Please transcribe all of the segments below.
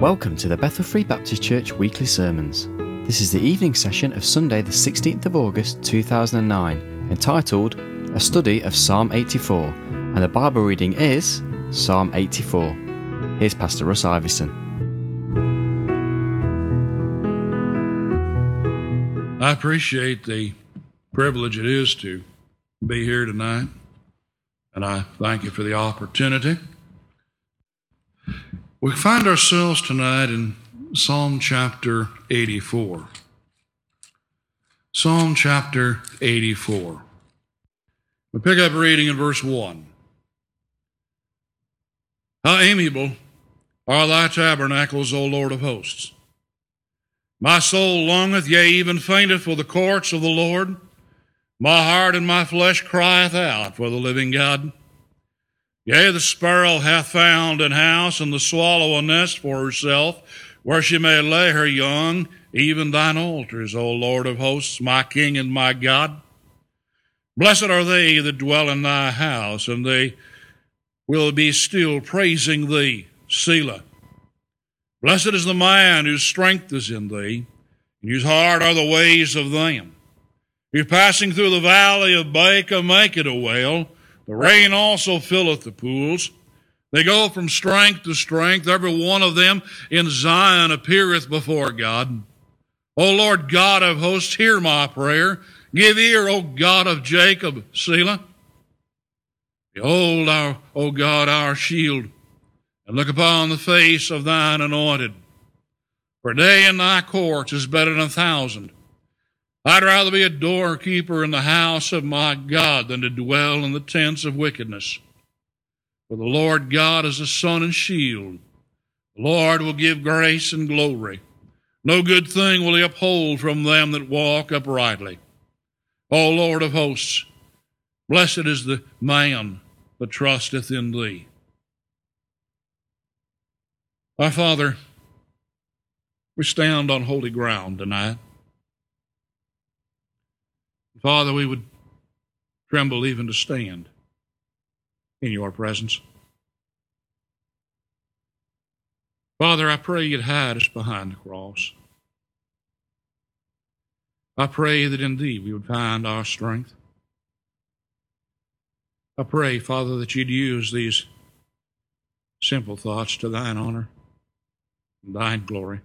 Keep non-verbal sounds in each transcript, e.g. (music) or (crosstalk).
Welcome to the Bethel Free Baptist Church weekly sermons. This is the evening session of Sunday, the 16th of August 2009, entitled A Study of Psalm 84, and the Bible reading is Psalm 84. Here's Pastor Russ Iverson. I appreciate the privilege it is to be here tonight, and I thank you for the opportunity. We find ourselves tonight in Psalm chapter 84. Psalm chapter 84. We pick up reading in verse 1. How amiable are thy tabernacles, O Lord of hosts! My soul longeth, yea, even fainteth for the courts of the Lord. My heart and my flesh crieth out for the living God. Yea, the sparrow hath found an house, and the swallow a nest for herself, where she may lay her young, even thine altars, O Lord of hosts, my King and my God. Blessed are they that dwell in thy house, and they will be still praising thee, Selah. Blessed is the man whose strength is in thee, and whose heart are the ways of them. Who passing through the valley of Baca make it a well, the rain also filleth the pools. They go from strength to strength. Every one of them in Zion appeareth before God. O Lord God of hosts, hear my prayer. Give ear, O God of Jacob, Selah. Behold, our, O God, our shield, and look upon the face of thine anointed. For a day in thy courts is better than a thousand. I'd rather be a doorkeeper in the house of my God than to dwell in the tents of wickedness. For the Lord God is a sun and shield. The Lord will give grace and glory. No good thing will he uphold from them that walk uprightly. O Lord of hosts, blessed is the man that trusteth in thee. Our Father, we stand on holy ground tonight. Father, we would tremble even to stand in your presence. Father, I pray you'd hide us behind the cross. I pray that in thee we would find our strength. I pray, Father, that you'd use these simple thoughts to thine honor and thine glory.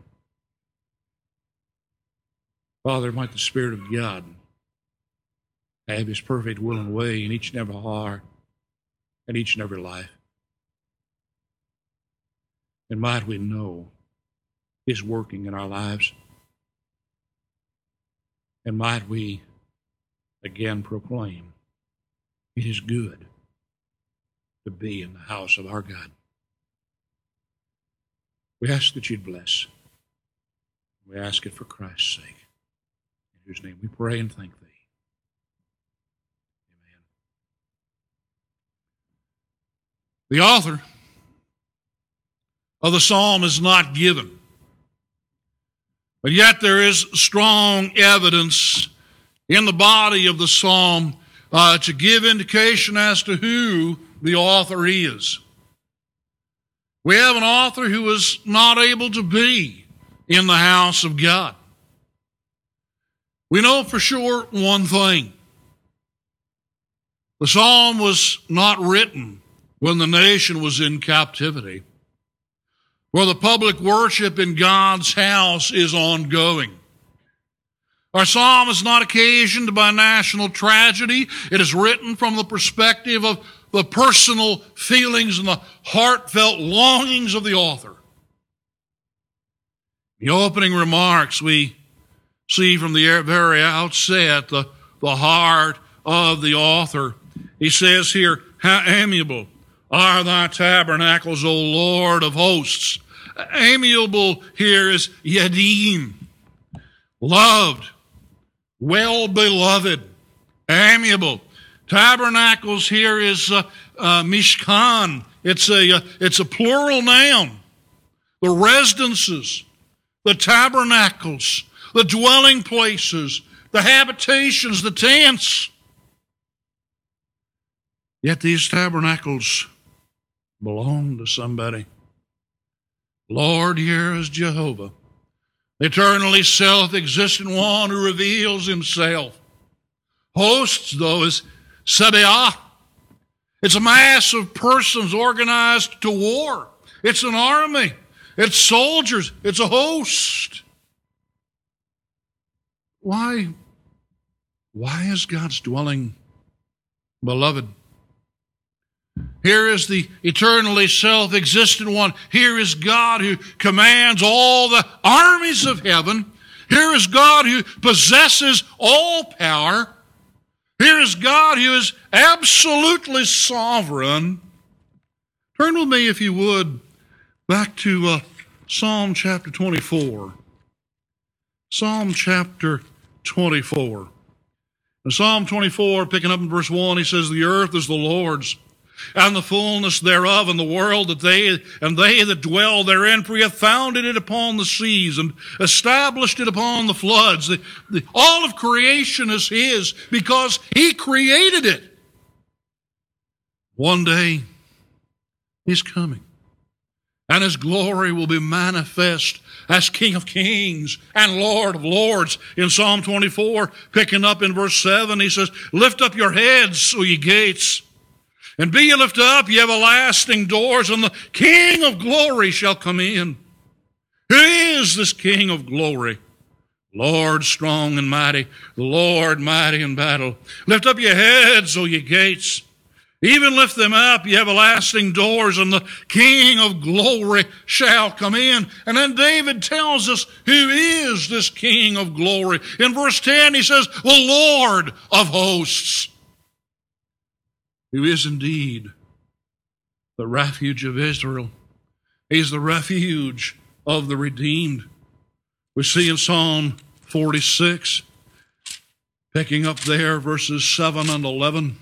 Father, might the Spirit of God have his perfect will and way in each and every heart and each and every life. And might we know his working in our lives. And might we again proclaim it is good to be in the house of our God. We ask that you'd bless. We ask it for Christ's sake. In whose name we pray and thank thee. The author of the psalm is not given. But yet there is strong evidence in the body of the psalm uh, to give indication as to who the author is. We have an author who was not able to be in the house of God. We know for sure one thing. The psalm was not written when the nation was in captivity, where the public worship in God's house is ongoing. Our psalm is not occasioned by national tragedy. It is written from the perspective of the personal feelings and the heartfelt longings of the author. The opening remarks we see from the very outset the, the heart of the author. He says here, how amiable are thy tabernacles, O Lord of hosts. Amiable here is Yadim, loved, well beloved, amiable. Tabernacles here is uh, uh, Mishkan. It's a, uh, it's a plural noun. The residences, the tabernacles, the dwelling places, the habitations, the tents. Yet these tabernacles belong to somebody. Lord, here is Jehovah, eternally self existent one who reveals himself. Hosts, though, is Sabaoth. It's a mass of persons organized to war. It's an army. It's soldiers. It's a host. Why, why is God's dwelling beloved? Here is the eternally self existent one. Here is God who commands all the armies of heaven. Here is God who possesses all power. Here is God who is absolutely sovereign. Turn with me, if you would, back to uh, Psalm chapter 24. Psalm chapter 24. In Psalm 24, picking up in verse 1, he says, The earth is the Lord's and the fullness thereof, and the world that they and they that dwell therein, for he hath founded it upon the seas and established it upon the floods. The, the, all of creation is his because he created it. One day, he's coming, and his glory will be manifest as King of Kings and Lord of Lords. In Psalm 24, picking up in verse 7, he says, Lift up your heads, O ye gates and be ye lifted up, ye everlasting doors, and the King of glory shall come in. Who is this King of glory? Lord strong and mighty, Lord mighty in battle. Lift up your heads, O ye gates. Even lift them up, ye everlasting doors, and the King of glory shall come in. And then David tells us who is this King of glory. In verse 10, he says, the Lord of hosts who is indeed the refuge of Israel. He's the refuge of the redeemed. We see in Psalm 46, picking up there verses 7 and 11,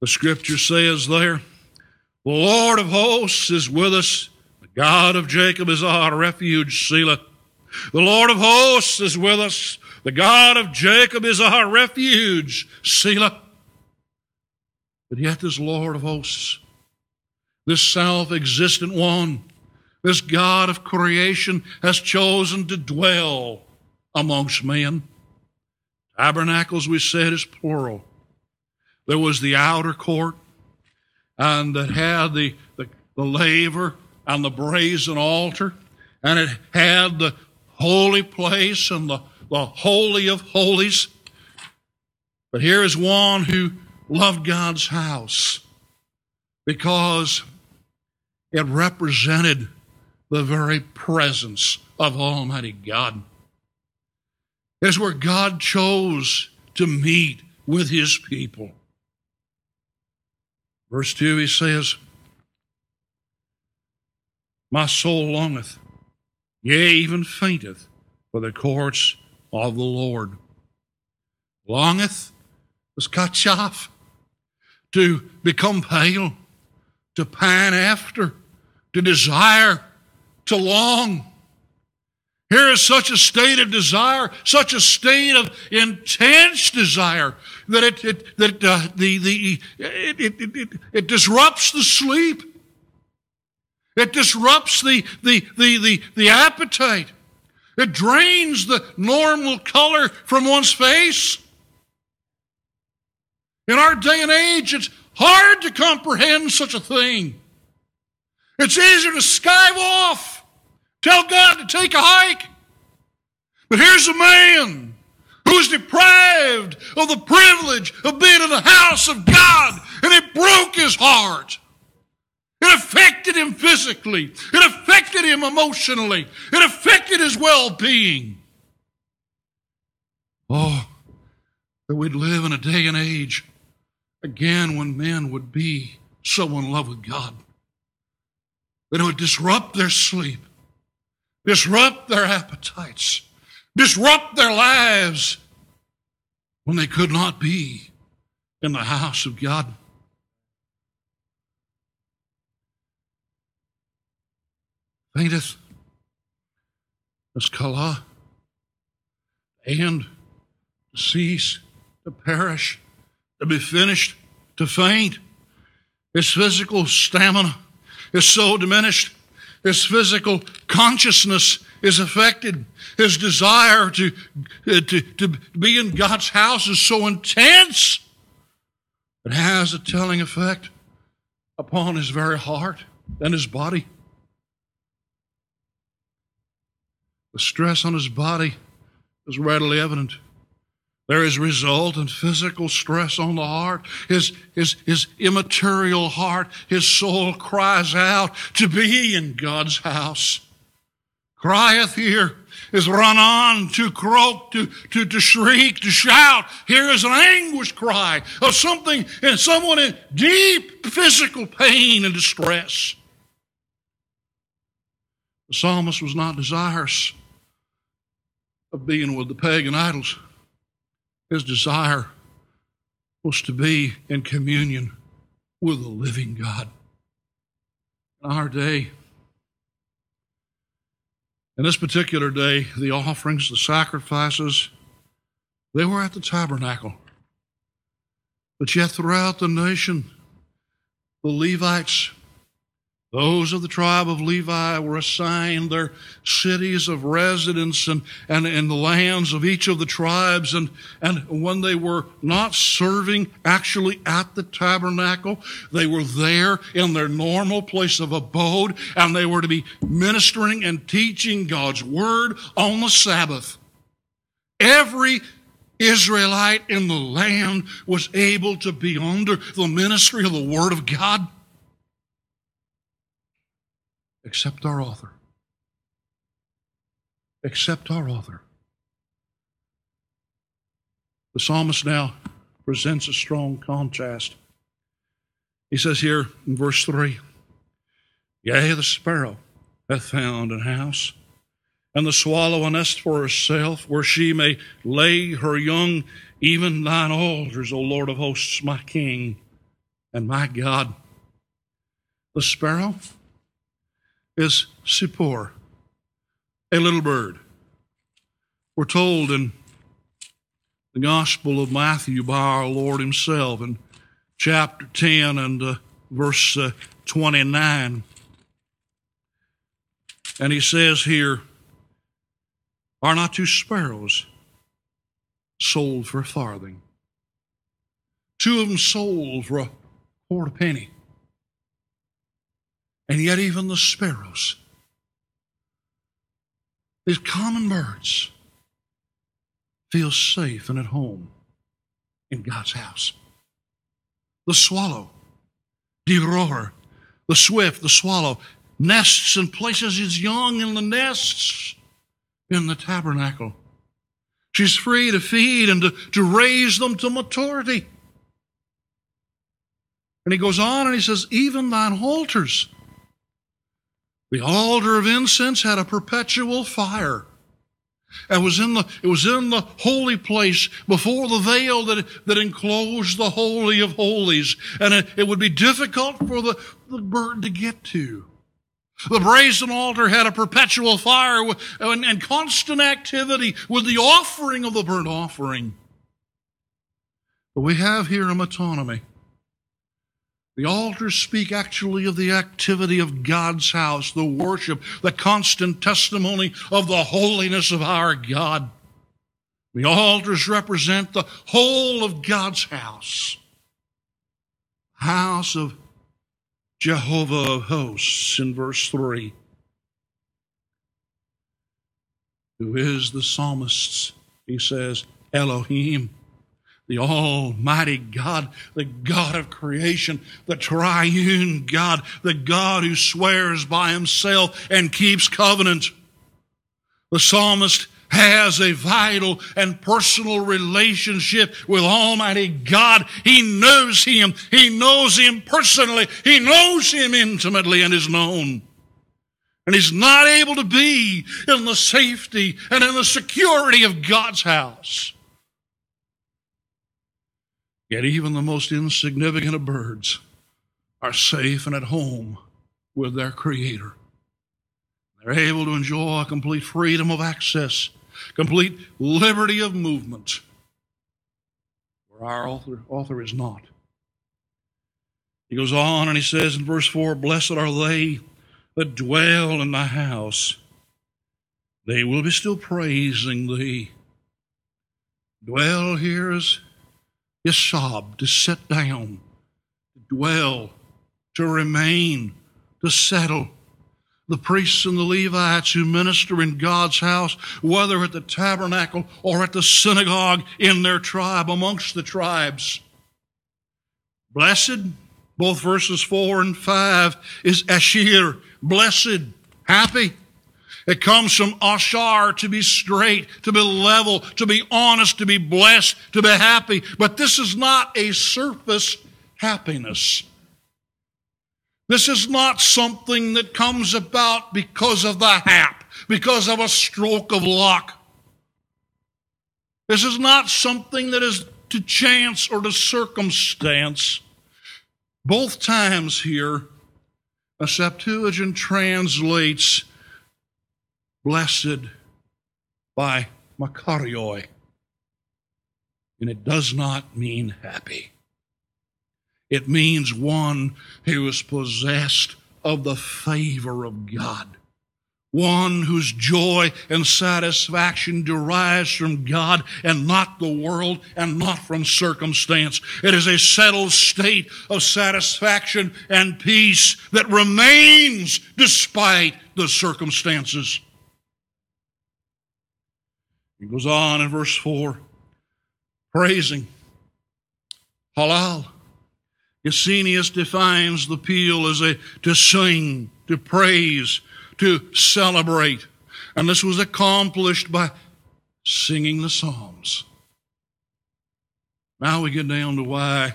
the scripture says there, The Lord of hosts is with us, the God of Jacob is our refuge, Selah. The Lord of hosts is with us, the God of Jacob is our refuge, Selah. But yet, this Lord of hosts, this self existent one, this God of creation has chosen to dwell amongst men. Tabernacles, we said, is plural. There was the outer court, and that had the, the, the laver and the brazen altar, and it had the holy place and the, the holy of holies. But here is one who loved God's house because it represented the very presence of Almighty God. It's where God chose to meet with his people. Verse 2, he says, My soul longeth, yea, even fainteth, for the courts of the Lord. Longeth cut off to become pale, to pine after, to desire, to long. Here is such a state of desire, such a state of intense desire that it, it that uh, the the it, it, it, it disrupts the sleep. It disrupts the the the the, the appetite. It drains the normal color from one's face. In our day and age, it's hard to comprehend such a thing. It's easier to skive off, tell God to take a hike. But here's a man who's deprived of the privilege of being in the house of God, and it broke his heart. It affected him physically. It affected him emotionally. It affected his well being. Oh, that we'd live in a day and age again when men would be so in love with God that it would disrupt their sleep, disrupt their appetites, disrupt their lives when they could not be in the house of God. Fainteth as Kala and cease, to perish to be finished, to faint. His physical stamina is so diminished. his physical consciousness is affected. His desire to, uh, to, to be in God's house is so intense, it has a telling effect upon his very heart and his body. The stress on his body is readily evident. There is result resultant physical stress on the heart. His, his, his immaterial heart, his soul cries out to be in God's house. Crieth here is ranan to croak, to, to, to shriek, to shout. Here is an anguish cry of something and someone in deep physical pain and distress. The psalmist was not desirous of being with the pagan idols. His desire was to be in communion with the living God. In our day, in this particular day, the offerings, the sacrifices, they were at the tabernacle. But yet, throughout the nation, the Levites those of the tribe of Levi were assigned their cities of residence and, and, and the lands of each of the tribes. And, and when they were not serving actually at the tabernacle, they were there in their normal place of abode and they were to be ministering and teaching God's word on the Sabbath. Every Israelite in the land was able to be under the ministry of the word of God except our author. Except our author. The psalmist now presents a strong contrast. He says here in verse 3 Yea, the sparrow hath found an house, and the swallow a nest for herself, where she may lay her young, even thine altars, O Lord of hosts, my King and my God. The sparrow is Sipor, a little bird. We're told in the Gospel of Matthew by our Lord Himself in chapter 10 and uh, verse uh, 29. And He says here, Are not two sparrows sold for a farthing? Two of them sold for a quarter penny. And yet, even the sparrows, these common birds, feel safe and at home in God's house. The swallow, the roer, the swift, the swallow, nests and places its young in the nests in the tabernacle. She's free to feed and to, to raise them to maturity. And he goes on and he says, Even thine altars the altar of incense had a perpetual fire. It was in the, it was in the holy place before the veil that, that enclosed the Holy of Holies. And it, it would be difficult for the, the bird to get to. The brazen altar had a perpetual fire and, and constant activity with the offering of the burnt offering. But we have here a metonymy. The altars speak actually of the activity of God's house, the worship, the constant testimony of the holiness of our God. The altars represent the whole of God's house, house of Jehovah of hosts in verse 3. Who is the psalmist's, he says, Elohim the Almighty God, the God of creation, the triune God, the God who swears by himself and keeps covenant. The psalmist has a vital and personal relationship with Almighty God. He knows Him. He knows Him personally. He knows Him intimately and is known. And he's not able to be in the safety and in the security of God's house Yet even the most insignificant of birds are safe and at home with their Creator. They're able to enjoy complete freedom of access, complete liberty of movement, where our author, author is not. He goes on and he says in verse 4 Blessed are they that dwell in thy house, they will be still praising thee. Dwell here is sob to sit down, to dwell, to remain, to settle. The priests and the Levites who minister in God's house, whether at the tabernacle or at the synagogue in their tribe, amongst the tribes. Blessed, both verses 4 and 5, is Ashir, blessed, happy. It comes from ashar, to be straight, to be level, to be honest, to be blessed, to be happy. But this is not a surface happiness. This is not something that comes about because of the hap, because of a stroke of luck. This is not something that is to chance or to circumstance. Both times here, a Septuagint translates blessed by makarioi, and it does not mean happy. It means one who is possessed of the favor of God. One whose joy and satisfaction derives from God and not the world and not from circumstance. It is a settled state of satisfaction and peace that remains despite the circumstances. He goes on in verse 4 praising halal Gesenius defines the piel as a to sing, to praise, to celebrate. And this was accomplished by singing the Psalms. Now we get down to why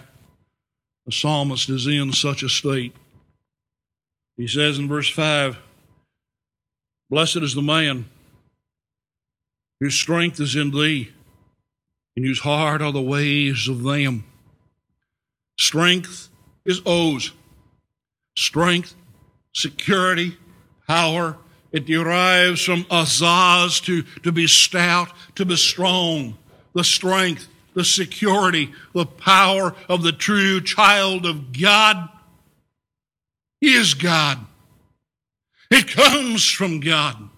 the psalmist is in such a state. He says in verse 5 Blessed is the man whose strength is in thee, and whose heart are the ways of them. Strength is O's. Strength, security, power. It derives from azaz, to, to be stout, to be strong. The strength, the security, the power of the true child of God is God. It comes from God.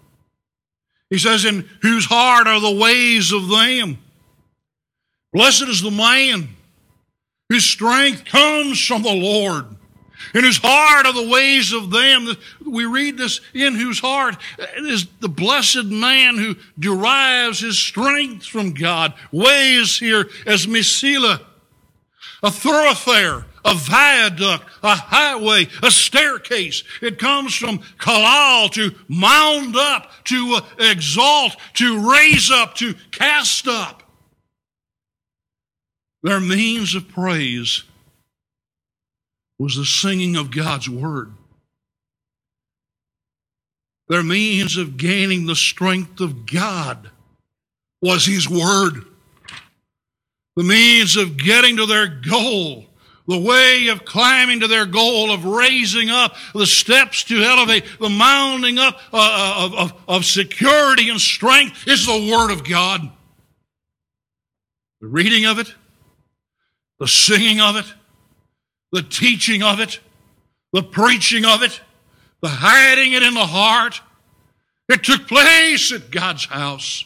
He says, In whose heart are the ways of them? Blessed is the man whose strength comes from the Lord. In whose heart are the ways of them. We read this in whose heart is the blessed man who derives his strength from God. Ways here as Mesila, a thoroughfare, a viaduct, a highway, a staircase. It comes from kalal, to mound up, to uh, exalt, to raise up, to cast up. Their means of praise was the singing of God's Word. Their means of gaining the strength of God was His Word. The means of getting to their goal, the way of climbing to their goal, of raising up the steps to elevate, the mounding up uh, uh of, of, of security and strength is the Word of God. The reading of it, the singing of it, the teaching of it, the preaching of it, the hiding it in the heart. It took place at God's house.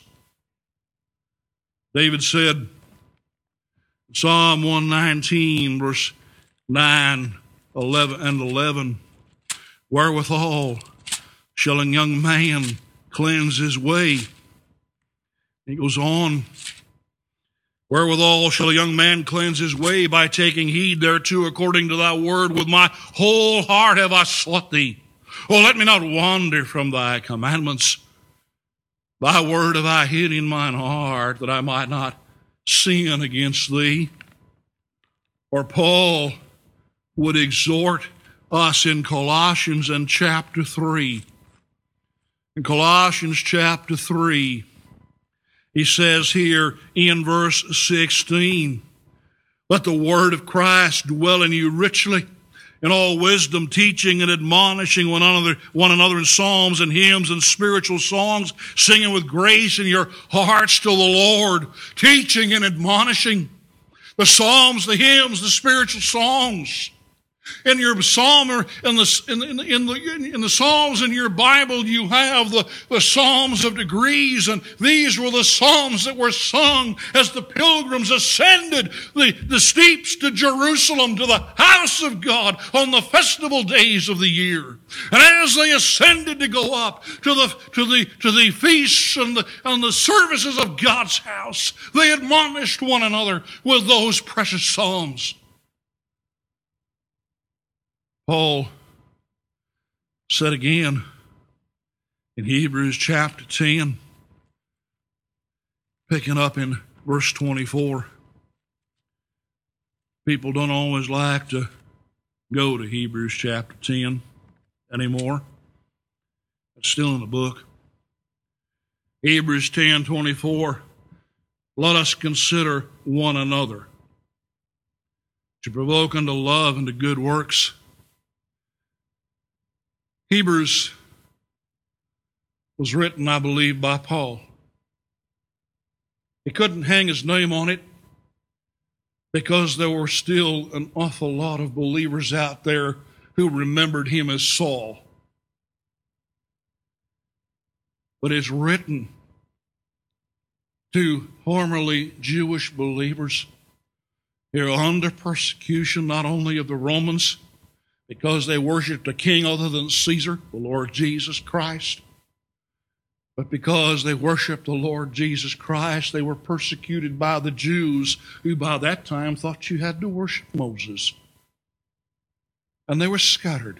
David said, Psalm 119, verse 9, 11, and 11, Wherewithal shall a young man cleanse his way? He goes on, Wherewithal shall a young man cleanse his way by taking heed thereto according to thy word. With my whole heart have I sought thee. Oh, let me not wander from thy commandments. Thy word have I hid in mine heart that I might not sin against thee. Or Paul would exhort us in Colossians and chapter 3. In Colossians chapter 3, he says here in verse 16, let the word of Christ dwell in you richly in all wisdom, teaching and admonishing one another, one another in psalms and hymns and spiritual songs, singing with grace in your hearts to the Lord, teaching and admonishing the psalms, the hymns, the spiritual songs. In your psalm or in the, in, in, in, the, in the Psalms in your Bible, you have the, the Psalms of degrees, and these were the Psalms that were sung as the pilgrims ascended the, the steeps to Jerusalem, to the house of God on the festival days of the year. And as they ascended to go up to the, to the, to the feasts and the, and the services of God's house, they admonished one another with those precious Psalms. Paul said again in Hebrews chapter 10, picking up in verse 24. People don't always like to go to Hebrews chapter 10 anymore. It's still in the book. Hebrews 10 24. Let us consider one another to provoke unto love and to good works Hebrews was written, I believe, by Paul. He couldn't hang his name on it because there were still an awful lot of believers out there who remembered him as Saul. But it's written to formerly Jewish believers who are under persecution not only of the Romans because they worshiped a king other than Caesar, the Lord Jesus Christ. But because they worshiped the Lord Jesus Christ, they were persecuted by the Jews, who by that time thought you had to worship Moses. And they were scattered.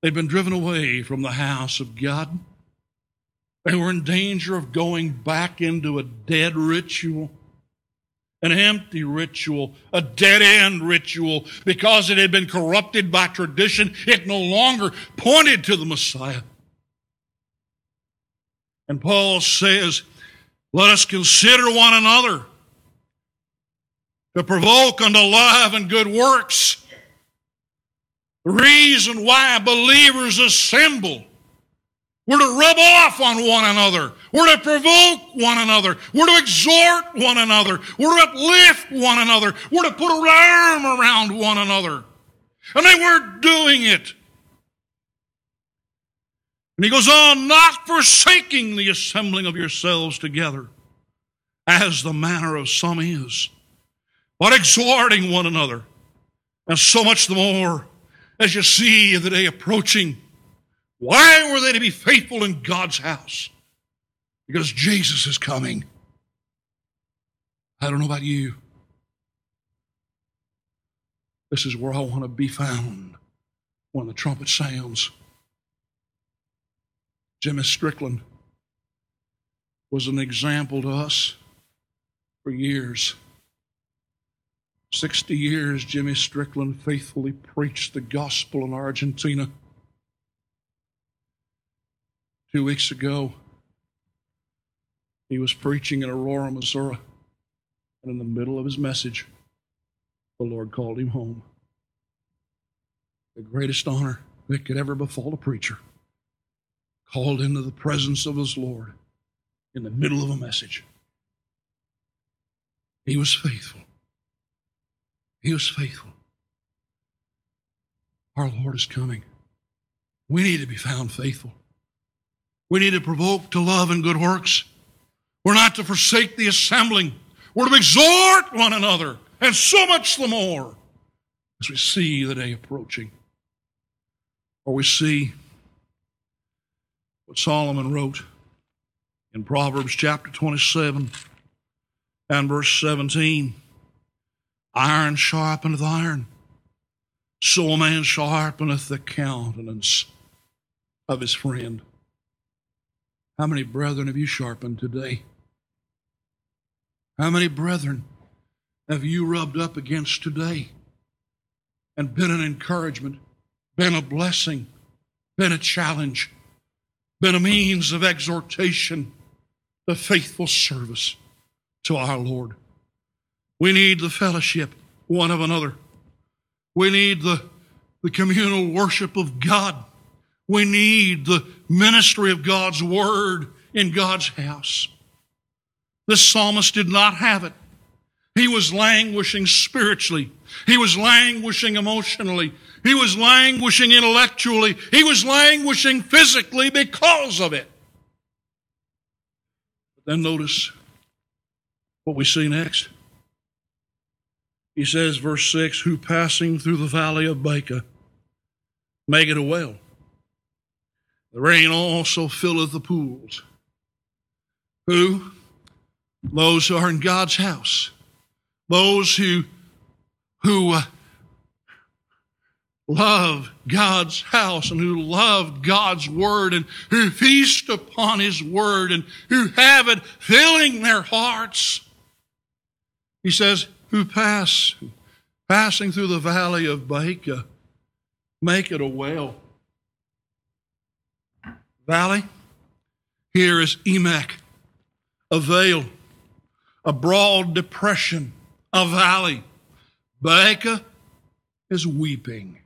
They'd been driven away from the house of God. They were in danger of going back into a dead ritual an empty ritual, a dead end ritual, because it had been corrupted by tradition. It no longer pointed to the Messiah. And Paul says, let us consider one another to provoke unto love and good works. The reason why believers assemble we're to rub off on one another. We're to provoke one another. We're to exhort one another. We're to uplift one another. We're to put an arm around one another. And they were doing it. And he goes on, not forsaking the assembling of yourselves together, as the manner of some is, but exhorting one another. And so much the more as you see the day approaching why were they to be faithful in God's house? Because Jesus is coming. I don't know about you. This is where I want to be found when the trumpet sounds. Jimmy Strickland was an example to us for years. 60 years, Jimmy Strickland faithfully preached the gospel in Argentina. Two weeks ago, he was preaching in Aurora, Missouri, and in the middle of his message, the Lord called him home. The greatest honor that could ever befall a preacher, called into the presence of his Lord in the middle of a message. He was faithful. He was faithful. Our Lord is coming. We need to be found faithful. We need to provoke to love and good works. We're not to forsake the assembling. We're to exhort one another, and so much the more as we see the day approaching. Or we see what Solomon wrote in Proverbs chapter 27 and verse 17 Iron sharpeneth iron, so a man sharpeneth the countenance of his friend. How many brethren have you sharpened today? How many brethren have you rubbed up against today and been an encouragement, been a blessing, been a challenge, been a means of exhortation, the faithful service to our Lord? We need the fellowship one of another. We need the, the communal worship of God. We need the ministry of God's word in God's house. The psalmist did not have it. He was languishing spiritually. He was languishing emotionally. He was languishing intellectually. He was languishing physically because of it. But then notice what we see next. He says, verse 6 Who passing through the valley of Baca make it a well. The rain also filleth the pools. Who? Those who are in God's house. Those who, who uh, love God's house and who love God's word and who feast upon his word and who have it filling their hearts. He says, who pass, passing through the valley of Baca, make it a well. Valley, here is Emek, a vale, a broad depression, a valley. Baca is weeping.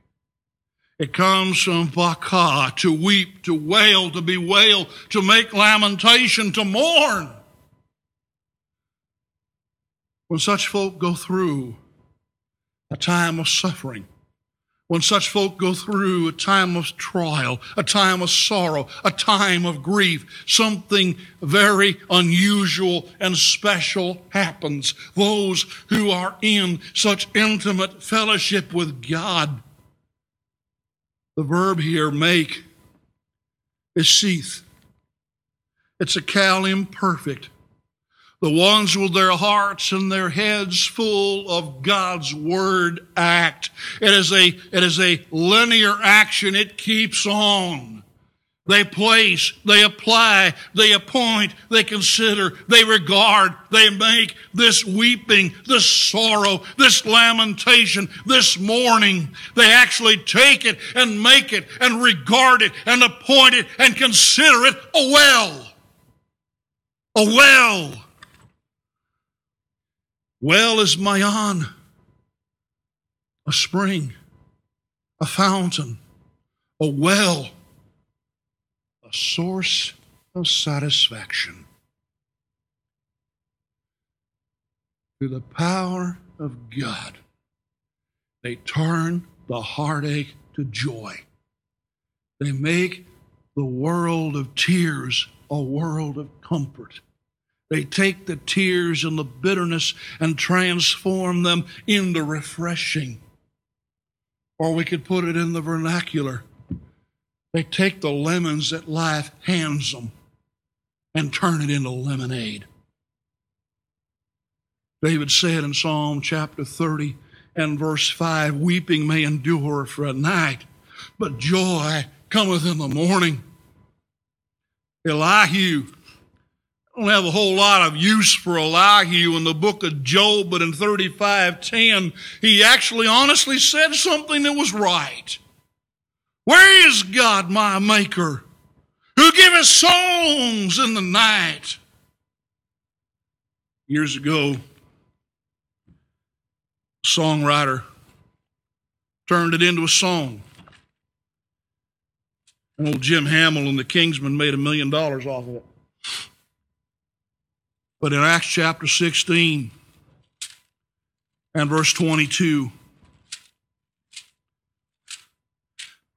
It comes from baka, to weep, to wail, to bewail, to make lamentation, to mourn. When such folk go through a time of suffering, when such folk go through a time of trial, a time of sorrow, a time of grief, something very unusual and special happens. Those who are in such intimate fellowship with God the verb here, make, is sheath. It's a qal imperfect. The ones with their hearts and their heads full of God's word act. It is a, it is a linear action. It keeps on. They place, they apply, they appoint, they consider, they regard, they make this weeping, this sorrow, this lamentation, this mourning. They actually take it and make it and regard it and appoint it and consider it a well. A well. Well is Mayan, a spring, a fountain, a well a source of satisfaction. Through the power of God, they turn the heartache to joy. They make the world of tears a world of comfort. They take the tears and the bitterness and transform them into refreshing. Or we could put it in the vernacular they take the lemons that life hands them and turn it into lemonade. David said in Psalm chapter 30 and verse 5 Weeping may endure for a night, but joy cometh in the morning. Elihu, don't have a whole lot of use for Elihu in the book of Job, but in 35:10, he actually honestly said something that was right. Where is God, my Maker, who giveth songs in the night? Years ago, a songwriter turned it into a song. Old Jim Hamill and the Kingsmen made a million dollars off of it. But in Acts chapter 16 and verse 22,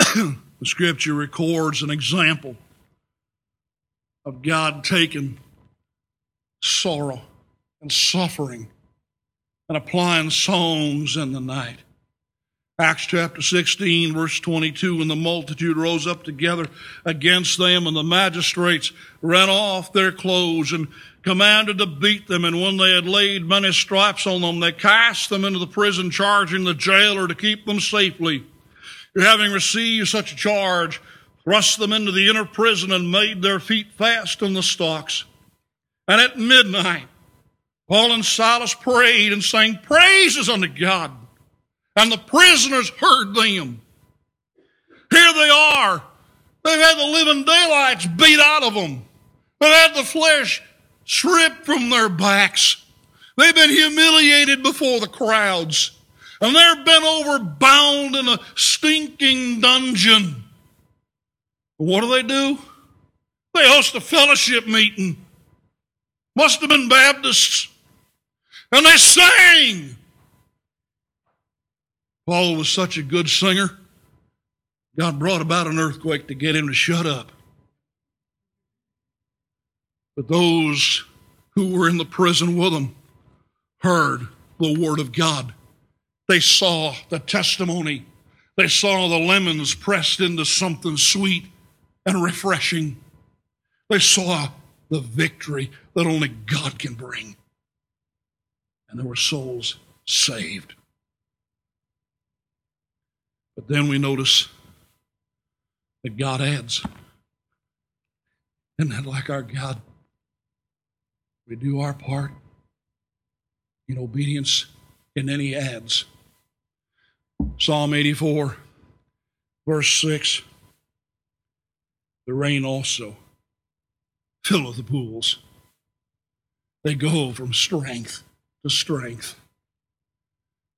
(coughs) the scripture records an example of God taking sorrow and suffering and applying songs in the night. Acts chapter 16, verse 22, and the multitude rose up together against them, and the magistrates rent off their clothes and commanded to beat them. And when they had laid many stripes on them, they cast them into the prison, charging the jailer to keep them safely who having received such a charge, thrust them into the inner prison and made their feet fast in the stocks. And at midnight, Paul and Silas prayed and sang praises unto God. And the prisoners heard them. Here they are. They've had the living daylights beat out of them. They've had the flesh stripped from their backs. They've been humiliated before the crowds and they're bent over bound in a stinking dungeon. What do they do? They host a fellowship meeting. Must have been Baptists. And they sang. Paul was such a good singer. God brought about an earthquake to get him to shut up. But those who were in the prison with him heard the word of God. They saw the testimony. They saw the lemons pressed into something sweet and refreshing. They saw the victory that only God can bring. And there were souls saved. But then we notice that God adds. Isn't that like our God? We do our part in obedience, and then He adds. Psalm 84, verse 6 The rain also filleth the pools. They go from strength to strength.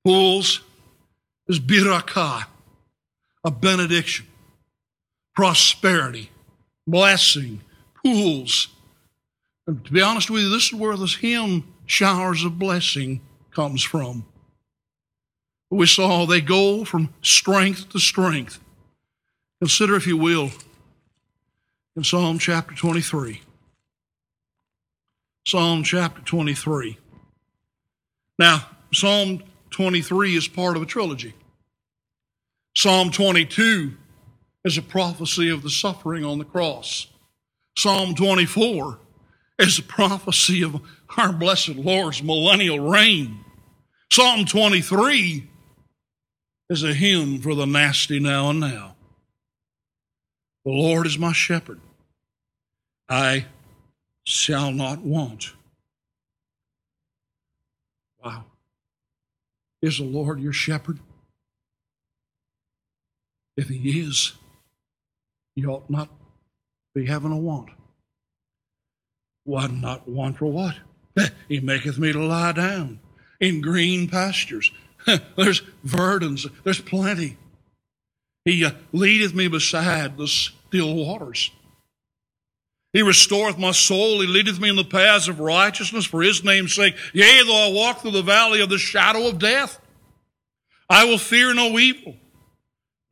Pools is birakah, a benediction, prosperity, blessing, pools. And to be honest with you, this is where this hymn, Showers of Blessing, comes from. We saw they go from strength to strength. Consider, if you will, in Psalm chapter 23. Psalm chapter 23. Now, Psalm 23 is part of a trilogy. Psalm 22 is a prophecy of the suffering on the cross. Psalm 24 is a prophecy of our blessed Lord's millennial reign. Psalm 23 is a hymn for the nasty now and now. The Lord is my shepherd. I shall not want. Wow. Is the Lord your shepherd? If he is, you ought not be having a want. Why not want for what? (laughs) He maketh me to lie down in green pastures. (laughs) there's verdance, there's plenty. He uh, leadeth me beside the still waters. He restoreth my soul. He leadeth me in the paths of righteousness for his name's sake. Yea, though I walk through the valley of the shadow of death, I will fear no evil.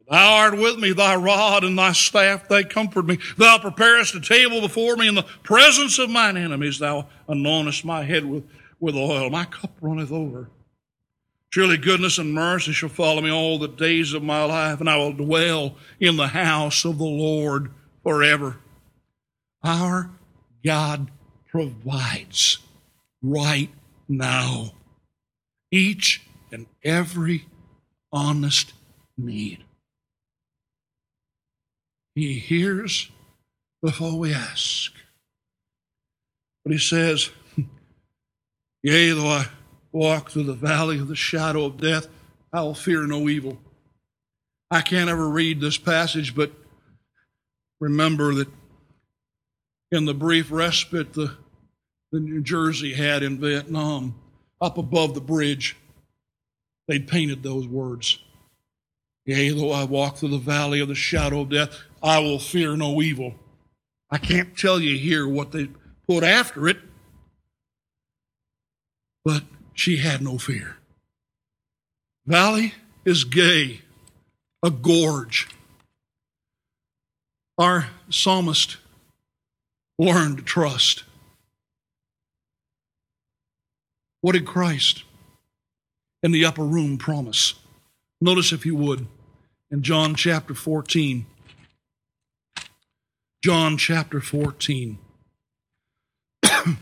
Thou art with me, thy rod and thy staff, they comfort me. Thou preparest a table before me in the presence of mine enemies. Thou anointest my head with, with oil. My cup runneth over. Surely goodness and mercy shall follow me all the days of my life, and I will dwell in the house of the Lord forever. Our God provides right now each and every honest need. He hears before we ask. But he says, (laughs) Yea, though I walk through the valley of the shadow of death, I will fear no evil. I can't ever read this passage, but remember that in the brief respite the, the New Jersey had in Vietnam, up above the bridge, they'd painted those words. Yea, though I walk through the valley of the shadow of death, I will fear no evil. I can't tell you here what they put after it, but she had no fear. Valley is gay, a gorge. Our psalmist learned to trust. What did Christ in the upper room promise? Notice, if you would, in John chapter 14. John chapter 14. (coughs) in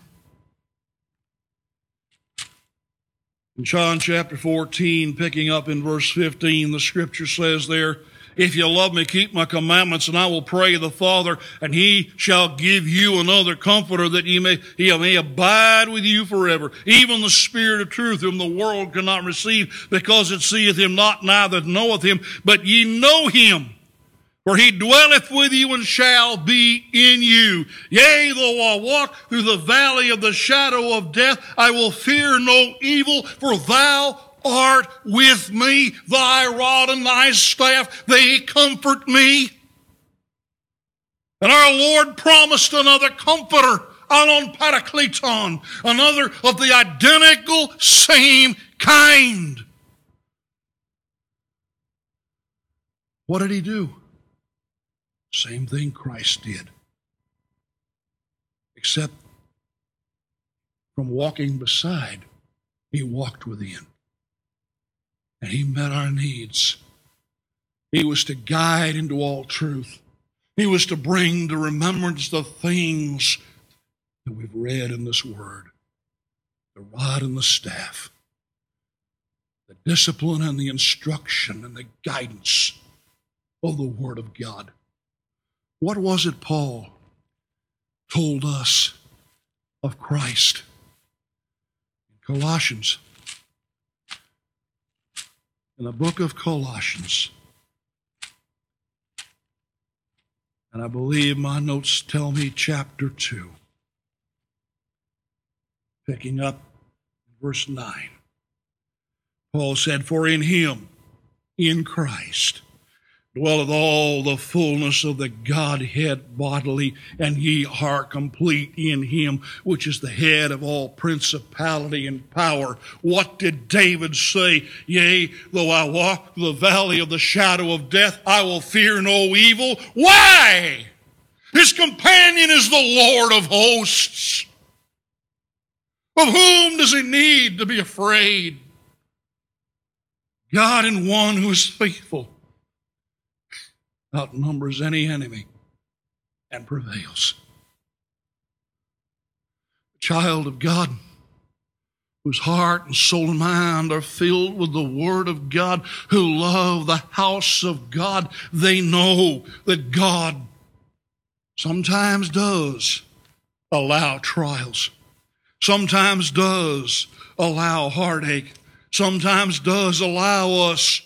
John chapter 14, picking up in verse 15, the scripture says there, if you love me, keep my commandments, and I will pray the Father, and he shall give you another comforter that he may, he may abide with you forever. Even the Spirit of truth, whom the world cannot receive, because it seeth him not, neither knoweth him, but ye know him. For he dwelleth with you and shall be in you. Yea, though I walk through the valley of the shadow of death, I will fear no evil, for thou art with me, thy rod and thy staff, they comfort me. And our Lord promised another comforter, allon parakleton, another of the identical same kind. What did he do? Same thing Christ did. Except from walking beside, he walked within. And he met our needs. He was to guide into all truth. He was to bring to remembrance the things that we've read in this word the rod and the staff, the discipline and the instruction and the guidance of the Word of God. What was it Paul told us of Christ? In Colossians, in the book of Colossians, and I believe my notes tell me chapter 2, picking up verse 9. Paul said, For in him, in Christ, dwelleth all the fullness of the Godhead bodily, and ye are complete in him, which is the head of all principality and power. What did David say? Yea, though I walk the valley of the shadow of death, I will fear no evil. Why? His companion is the Lord of hosts. Of whom does he need to be afraid? God and one who is faithful outnumbers any enemy and prevails. Child of God, whose heart and soul and mind are filled with the Word of God, who love the house of God, they know that God sometimes does allow trials, sometimes does allow heartache, sometimes does allow us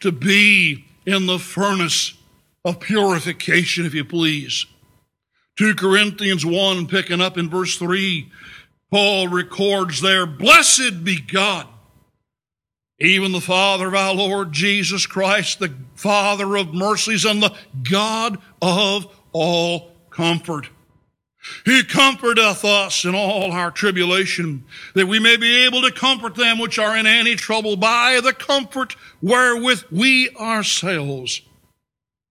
to be in the furnace of purification, if you please. 2 Corinthians 1, picking up in verse 3, Paul records there, Blessed be God, even the Father of our Lord Jesus Christ, the Father of mercies and the God of all comfort. He comforteth us in all our tribulation, that we may be able to comfort them which are in any trouble by the comfort wherewith we ourselves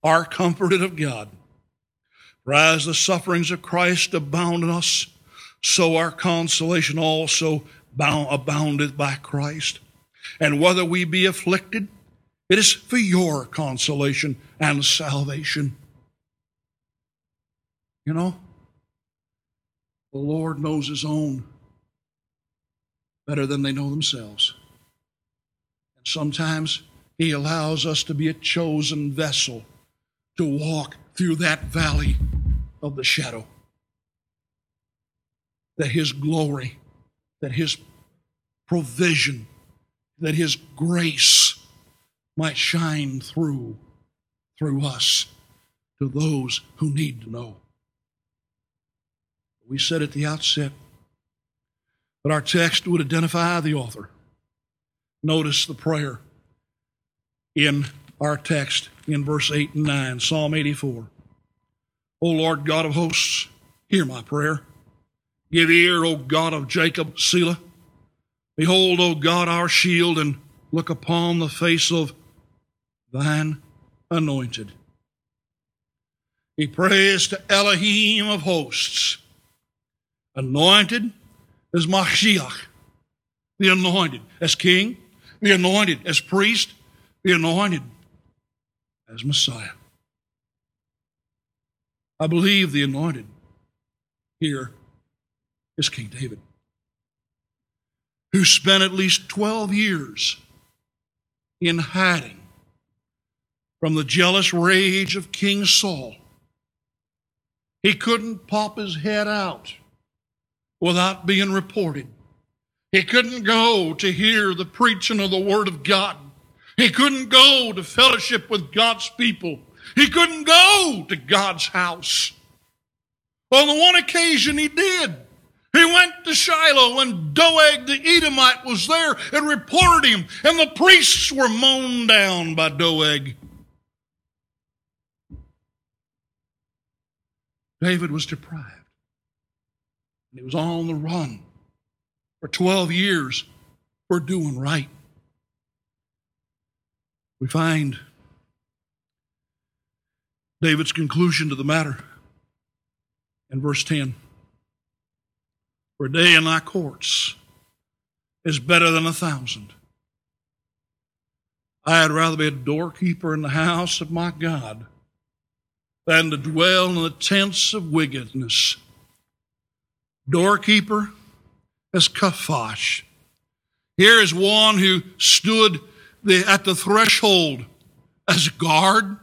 are comforted of God. For as the sufferings of Christ abound in us, so our consolation also aboundeth by Christ. And whether we be afflicted, it is for your consolation and salvation. You know, the Lord knows His own better than they know themselves. And sometimes He allows us to be a chosen vessel to walk through that valley of the shadow. That His glory, that His provision, that His grace might shine through, through us to those who need to know. We said at the outset that our text would identify the author. Notice the prayer in our text in verse 8 and 9, Psalm 84. O Lord God of hosts, hear my prayer. Give ear, O God of Jacob, Selah. Behold, O God, our shield, and look upon the face of thine anointed. He prays to Elohim of hosts. Anointed as Mashiach, the anointed as king, the anointed as priest, the anointed as Messiah. I believe the anointed here is King David, who spent at least 12 years in hiding from the jealous rage of King Saul. He couldn't pop his head out without being reported. He couldn't go to hear the preaching of the Word of God he couldn't go to fellowship with God's people. He couldn't go to God's house. On the one occasion he did. He went to Shiloh and Doeg the Edomite was there and reported him, and the priests were mown down by Doeg. David was deprived he was on the run for 12 years for doing right. We find David's conclusion to the matter in verse 10 For a day in thy courts is better than a thousand. I had rather be a doorkeeper in the house of my God than to dwell in the tents of wickedness. Doorkeeper as Kafash. Here is one who stood the, at the threshold as guard.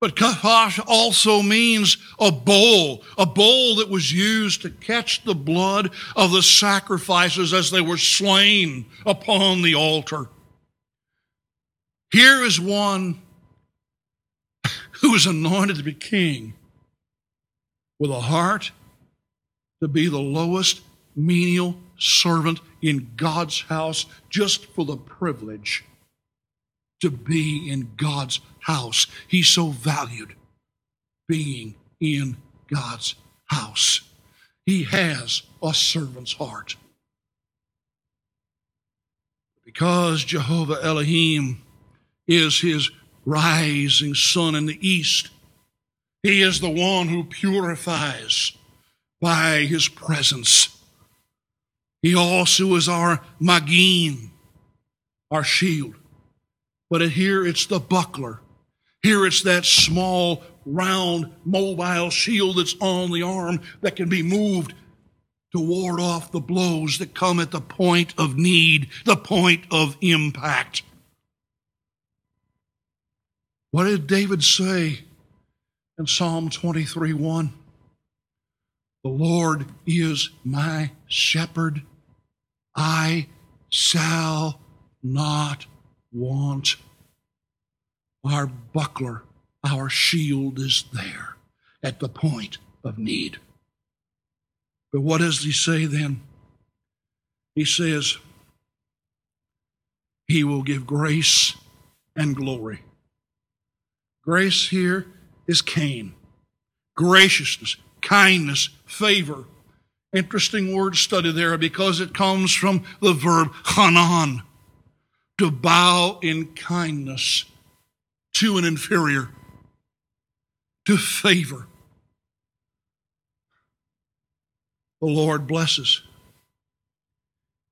But kafash also means a bowl, a bowl that was used to catch the blood of the sacrifices as they were slain upon the altar. Here is one who was anointed to be king with a heart to be the lowest menial servant in God's house just for the privilege to be in God's house. He so valued being in God's house. He has a servant's heart. Because Jehovah Elohim is his rising sun in the east, he is the one who purifies by his presence. He also is our magin, our shield. But here it's the buckler. Here it's that small, round, mobile shield that's on the arm that can be moved to ward off the blows that come at the point of need, the point of impact. What did David say in Psalm 23 1? The Lord is my shepherd. I shall not want. Our buckler, our shield is there at the point of need. But what does he say then? He says, He will give grace and glory. Grace here is Cain. Graciousness, kindness, favor. Interesting word study there because it comes from the verb hanan, to bow in kindness to an inferior, to favor. The Lord blesses.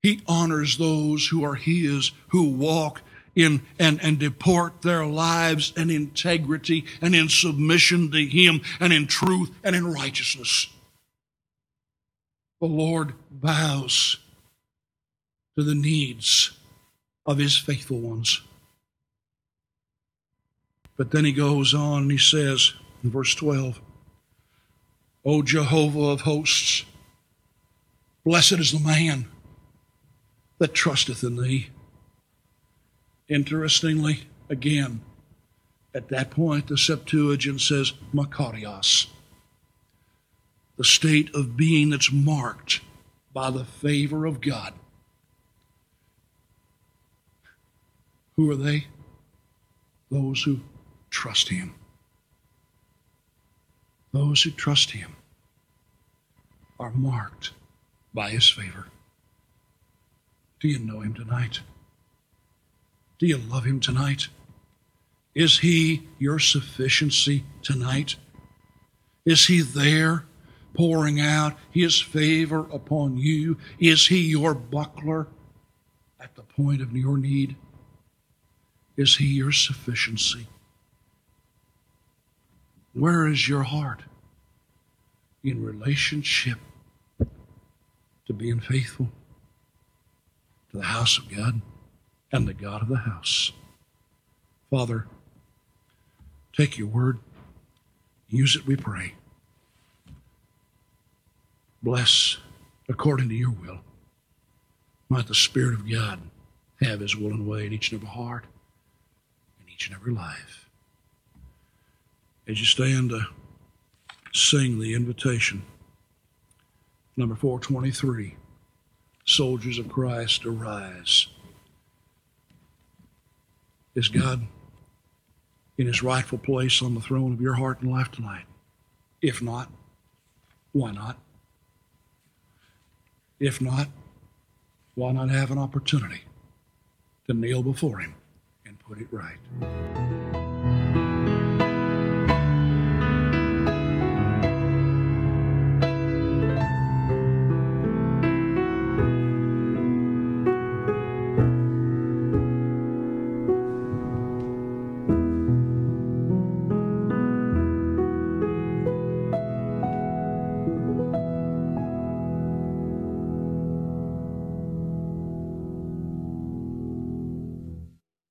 He honors those who are His, who walk in and, and deport their lives in integrity and in submission to Him and in truth and in righteousness. The Lord bows to the needs of His faithful ones. But then He goes on and He says in verse 12, O Jehovah of hosts, blessed is the man that trusteth in Thee. Interestingly, again, at that point, the Septuagint says Makarios, the state of being that's marked by the favor of God. Who are they? Those who trust Him. Those who trust Him are marked by His favor. Do you know Him tonight? Do you love Him tonight? Is He your sufficiency tonight? Is He there pouring out His favor upon you? Is He your buckler at the point of your need? Is He your sufficiency? Where is your heart in relationship to being faithful to the house of God? and the God of the house. Father, take your word, use it, we pray. Bless according to your will. Might the Spirit of God have his will and way in each and every heart, each and every life. As you stand to sing the invitation, number 423, Soldiers of Christ, arise. Is God in his rightful place on the throne of your heart and life tonight? If not, why not? If not, why not have an opportunity to kneel before Him put it right?